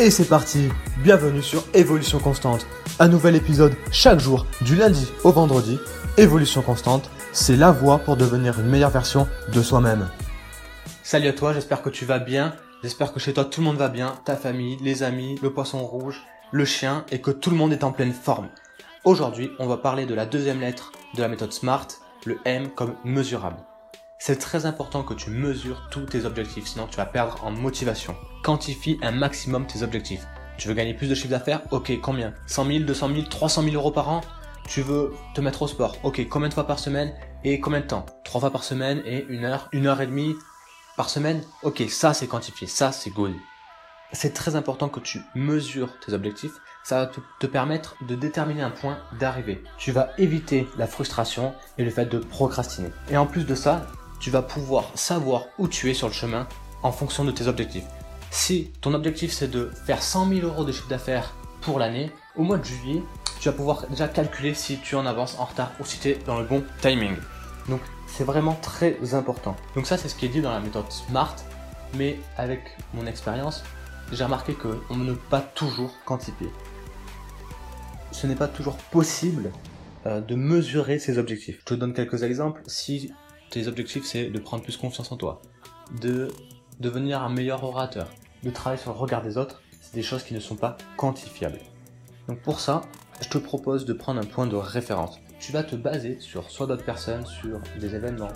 Et c'est parti Bienvenue sur Évolution Constante. Un nouvel épisode chaque jour, du lundi au vendredi. Évolution Constante, c'est la voie pour devenir une meilleure version de soi-même. Salut à toi, j'espère que tu vas bien. J'espère que chez toi tout le monde va bien, ta famille, les amis, le poisson rouge, le chien et que tout le monde est en pleine forme. Aujourd'hui, on va parler de la deuxième lettre de la méthode SMART, le M comme mesurable. C'est très important que tu mesures tous tes objectifs, sinon tu vas perdre en motivation. Quantifie un maximum tes objectifs. Tu veux gagner plus de chiffre d'affaires? Ok, combien? 100 000, 200 000, 300 000 euros par an? Tu veux te mettre au sport? Ok, combien de fois par semaine et combien de temps? Trois fois par semaine et une heure, une heure et demie par semaine? Ok, ça c'est quantifié, ça c'est goal. C'est très important que tu mesures tes objectifs. Ça va te permettre de déterminer un point d'arrivée. Tu vas éviter la frustration et le fait de procrastiner. Et en plus de ça, tu vas pouvoir savoir où tu es sur le chemin en fonction de tes objectifs. Si ton objectif c'est de faire 100 000 euros de chiffre d'affaires pour l'année, au mois de juillet, tu vas pouvoir déjà calculer si tu en avances en retard ou si tu es dans le bon timing. Donc c'est vraiment très important. Donc ça c'est ce qui est dit dans la méthode SMART, mais avec mon expérience, j'ai remarqué qu'on ne peut pas toujours quantifier. Ce n'est pas toujours possible euh, de mesurer ses objectifs. Je te donne quelques exemples. Si objectifs, c'est de prendre plus confiance en toi, de devenir un meilleur orateur, de travailler sur le regard des autres. C'est des choses qui ne sont pas quantifiables. Donc pour ça, je te propose de prendre un point de référence. Tu vas te baser sur soit d'autres personnes, sur des événements,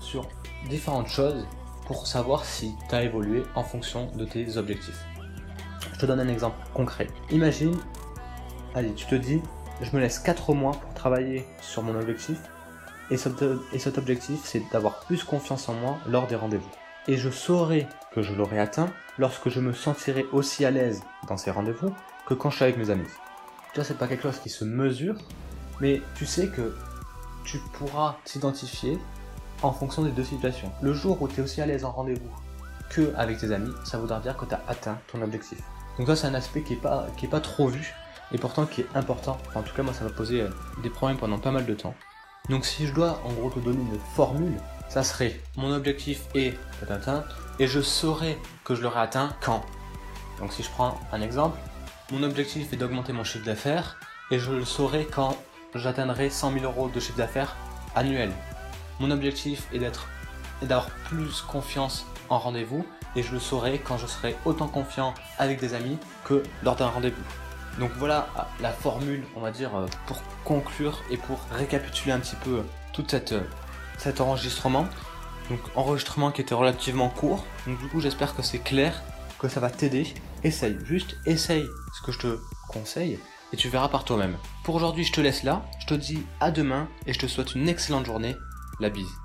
sur différentes choses pour savoir si tu as évolué en fonction de tes objectifs. Je te donne un exemple concret. Imagine, allez, tu te dis, je me laisse 4 mois pour travailler sur mon objectif et cet, objectif, c'est d'avoir plus confiance en moi lors des rendez-vous. Et je saurai que je l'aurai atteint lorsque je me sentirai aussi à l'aise dans ces rendez-vous que quand je suis avec mes amis. Tu vois, c'est pas quelque chose qui se mesure, mais tu sais que tu pourras t'identifier en fonction des deux situations. Le jour où tu es aussi à l'aise en rendez-vous que avec tes amis, ça voudra dire que tu as atteint ton objectif. Donc ça c'est un aspect qui est pas trop vu et pourtant qui est important. en tout cas moi ça m'a posé euh, des problèmes pendant pas mal de temps. Donc si je dois en gros te donner une formule, ça serait mon objectif est et je saurai que je l'aurai atteint quand. Donc si je prends un exemple, mon objectif est d'augmenter mon chiffre d'affaires et je le saurai quand j'atteindrai 100 000 euros de chiffre d'affaires annuel. Mon objectif est d'être d'avoir plus confiance en rendez-vous et je le saurai quand je serai autant confiant avec des amis que lors d'un rendez-vous. Donc voilà la formule, on va dire, euh, pour conclure et pour récapituler un petit peu euh, tout cette, euh, cet enregistrement. Donc enregistrement qui était relativement court. Donc du coup j'espère que c'est clair, que ça va t'aider. Essaye, juste essaye ce que je te conseille et tu verras par toi-même. Pour aujourd'hui je te laisse là, je te dis à demain et je te souhaite une excellente journée. La bise.